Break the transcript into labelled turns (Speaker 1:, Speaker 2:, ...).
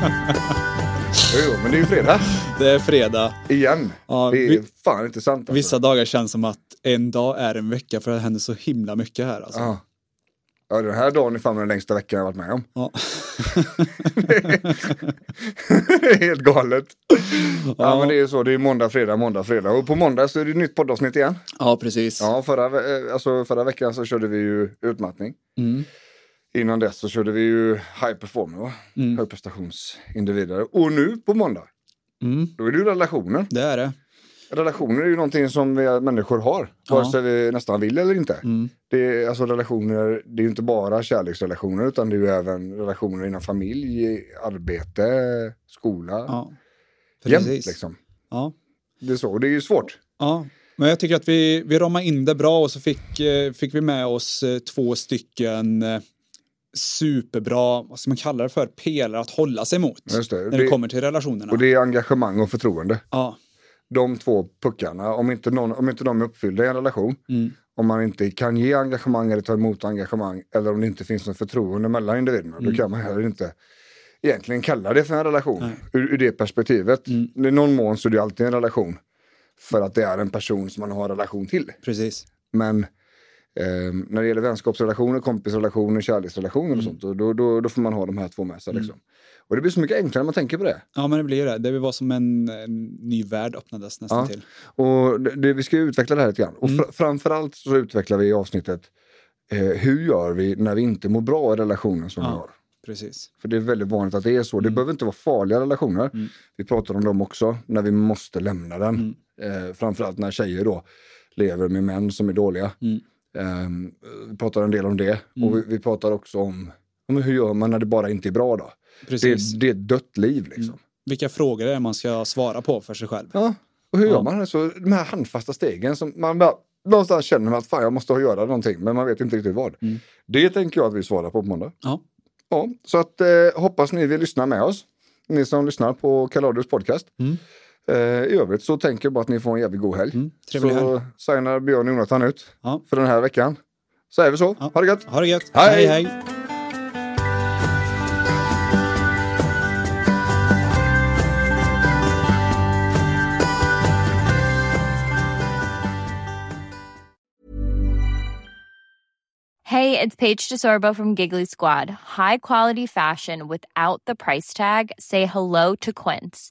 Speaker 1: Jo, men det är ju fredag
Speaker 2: Det är fredag.
Speaker 1: igen.
Speaker 2: Ja,
Speaker 1: det är
Speaker 2: vi-
Speaker 1: fan intressant. Alltså.
Speaker 2: Vissa dagar känns som att en dag är en vecka för det händer så himla mycket här. Alltså.
Speaker 1: Ja. ja, den här dagen är fan den längsta veckan jag varit med om.
Speaker 2: Ja.
Speaker 1: det är helt galet. Ja.
Speaker 2: Ja.
Speaker 1: men det är så. Det är måndag, fredag, måndag, fredag. Och på måndag så är det nytt poddavsnitt igen.
Speaker 2: ja, precis.
Speaker 1: Ja, förra, eh, alltså, förra veckan så körde vi ju utmattning.
Speaker 2: Mm.
Speaker 1: Innan dess så körde vi ju high performer?
Speaker 2: Mm.
Speaker 1: högprestationsindivider. Och nu på måndag,
Speaker 2: Mm.
Speaker 1: då är det ju relationer.
Speaker 2: Det är det.
Speaker 1: Relationer är ju någonting som vi människor har, vare sig vi nästan vill eller inte.
Speaker 2: Mm.
Speaker 1: Det är, alltså relationer, det är ju inte bara kärleksrelationer utan det är ju även relationer inom familj, arbete, skola.
Speaker 2: Ja.
Speaker 1: Jämt liksom.
Speaker 2: Ja.
Speaker 1: Det är så, och det är ju svårt.
Speaker 2: Ja. Men jag tycker att vi, vi ramade in det bra och så fick, eh, fick vi med oss eh, två stycken eh, superbra, vad ska man kalla det för, pelare att hålla sig mot.
Speaker 1: Det.
Speaker 2: När det,
Speaker 1: Det-
Speaker 2: kommer till relationerna.
Speaker 1: Och det är engagemang och förtroende.
Speaker 2: Ja.
Speaker 1: De två puckarna, om inte, någon, om inte de är uppfyllda i en relation,
Speaker 2: Mm.
Speaker 1: om man inte kan ge engagemang eller ta emot engagemang, eller om det inte finns något förtroende mellan individerna,
Speaker 2: Mm.
Speaker 1: då kan man heller inte egentligen kalla det för en relation. Ur, ur det perspektivet.
Speaker 2: Mm.
Speaker 1: I någon mån så är det alltid en relation. För att det är en person som man har en relation till.
Speaker 2: Precis.
Speaker 1: Men eh, när det gäller vänskapsrelationer, kompisrelationer, kärleksrelationer och sånt, då, då, då, då får man ha de här två med sig. Liksom. Och det blir så mycket enklare när man tänker på det.
Speaker 2: Ja, men det blir det. Det var som en, en ny värld öppnades nästan
Speaker 1: Ja.
Speaker 2: till.
Speaker 1: Och det, det, vi ska utveckla det här lite grann. Och
Speaker 2: Mm.
Speaker 1: fr- framförallt så utvecklar vi i avsnittet eh, hur gör vi när vi inte mår bra i relationen som vi
Speaker 2: Ja.
Speaker 1: har.
Speaker 2: Precis.
Speaker 1: För det är väldigt vanligt att det är så.
Speaker 2: Mm.
Speaker 1: Det behöver inte vara farliga relationer. Vi pratar om dem också när vi måste lämna den.
Speaker 2: Mm.
Speaker 1: Eh, framförallt när tjejer då lever med män som är dåliga.
Speaker 2: Mm.
Speaker 1: Eh, vi pratar en del om det. Och vi, vi pratar också om men hur gör man när det bara inte är bra då? Det,
Speaker 2: Precis.
Speaker 1: är- det är ett dött liv liksom.
Speaker 2: Vilka frågor är det man ska svara på för sig själv?
Speaker 1: Ja, och hur
Speaker 2: Ja.
Speaker 1: gör man? Så de här handfasta stegen som man bara någonstans känner att fan jag måste göra någonting men man vet inte riktigt vad.
Speaker 2: Mm.
Speaker 1: Det tänker jag att vi svarar på på måndag.
Speaker 2: Ja.
Speaker 1: Ja, så att eh, hoppas ni vill lyssna med oss. Ni som lyssnar på Kaladios podcast.
Speaker 2: Mm.
Speaker 1: Eh, I övrigt så tänker jag bara att ni får en jävligt god helg.
Speaker 2: Mm, trevlig
Speaker 1: så
Speaker 2: helg.
Speaker 1: signar Björn och Jonathan ut
Speaker 2: Ja.
Speaker 1: för den här veckan. Så är vi så.
Speaker 2: Ja.
Speaker 1: Ha det gött!
Speaker 2: Ha det gött.
Speaker 1: Hej.
Speaker 2: hej. hej.
Speaker 3: Hey, it's Paige DeSorbo from Giggly Squad. High quality fashion without the price tag. Say hello to Quince.